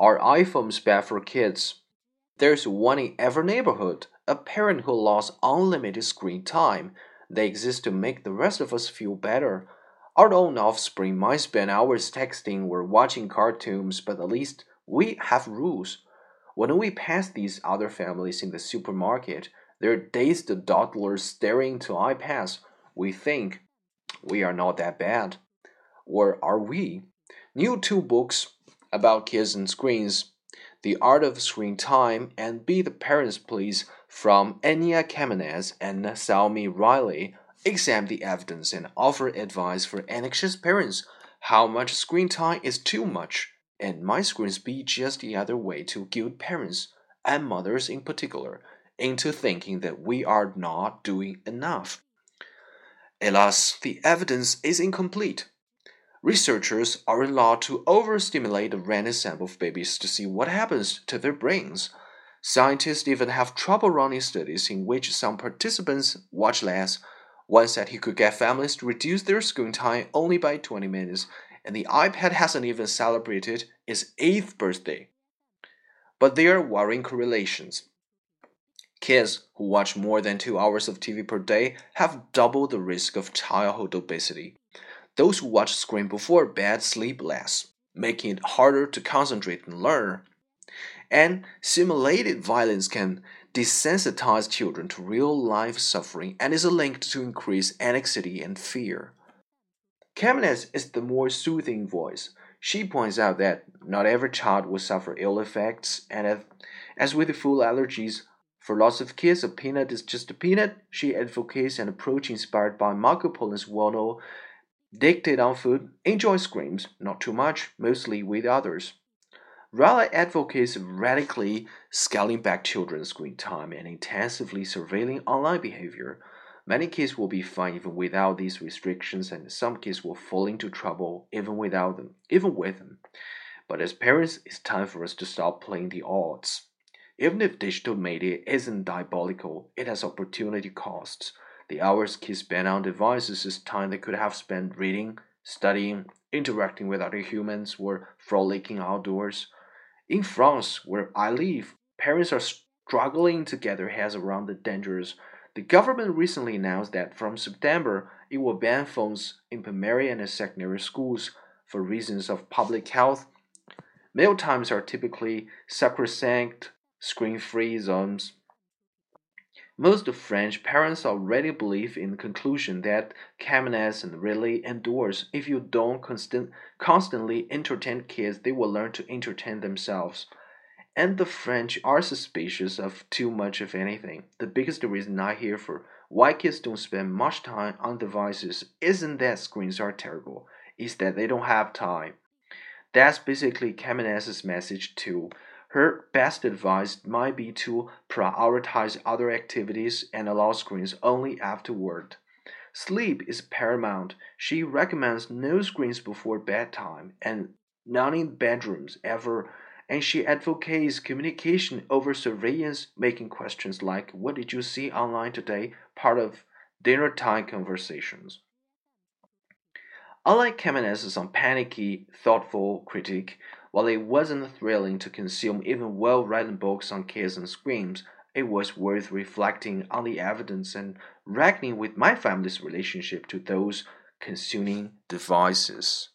Are iPhones bad for kids? There's one in every neighborhood, a parent who lost unlimited screen time. They exist to make the rest of us feel better. Our own offspring might spend hours texting or watching cartoons, but at least we have rules. When we pass these other families in the supermarket, their dazed toddlers staring to iPads, we think we are not that bad. Or are we? New two books about kids and screens The Art of Screen Time and Be the Parents Please from Anya Kamenetz and Salmi Riley examine the evidence and offer advice for anxious parents. How much screen time is too much? And might screens be just the other way to guilt parents, and mothers in particular, into thinking that we are not doing enough? Alas, the evidence is incomplete. Researchers are allowed to overstimulate a random sample of babies to see what happens to their brains. Scientists even have trouble running studies in which some participants watch less. One said he could get families to reduce their screen time only by 20 minutes, and the iPad hasn't even celebrated its eighth birthday. But there are worrying correlations. Kids who watch more than two hours of TV per day have double the risk of childhood obesity. Those who watch screen before bed sleep less, making it harder to concentrate and learn. And simulated violence can desensitize children to real life suffering and is linked to increased anxiety and fear. Kamenetz is the more soothing voice. She points out that not every child will suffer ill effects, and as with food allergies, for lots of kids, a peanut is just a peanut. She advocates an approach inspired by Michael Pollan's well-known Dictate on food, enjoy screens, not too much, mostly with others. Riley advocates radically scaling back children's screen time and intensively surveilling online behavior. Many kids will be fine even without these restrictions, and some kids will fall into trouble even without them, even with them. But as parents, it's time for us to stop playing the odds. Even if digital media isn't diabolical, it has opportunity costs. The hours kids spend on devices is time they could have spent reading, studying, interacting with other humans, or frolicking outdoors. In France, where I live, parents are struggling to get their heads around the dangers. The government recently announced that from September it will ban phones in primary and secondary schools for reasons of public health. Meal times are typically sacrosanct, screen free zones. Most French parents already believe in the conclusion that Kamenetz and Riley endorse if you don't constant, constantly entertain kids, they will learn to entertain themselves. And the French are suspicious of too much of anything. The biggest reason I hear for why kids don't spend much time on devices isn't that screens are terrible, it's that they don't have time. That's basically Kamenetz's message too. Her best advice might be to prioritize other activities and allow screens only afterward. Sleep is paramount. She recommends no screens before bedtime and none in bedrooms ever. And she advocates communication over surveillance, making questions like, What did you see online today? part of dinner time conversations. Unlike Kamenetz's panicky, thoughtful critique, while it wasn't thrilling to consume even well written books on kids and screams, it was worth reflecting on the evidence and reckoning with my family's relationship to those consuming devices.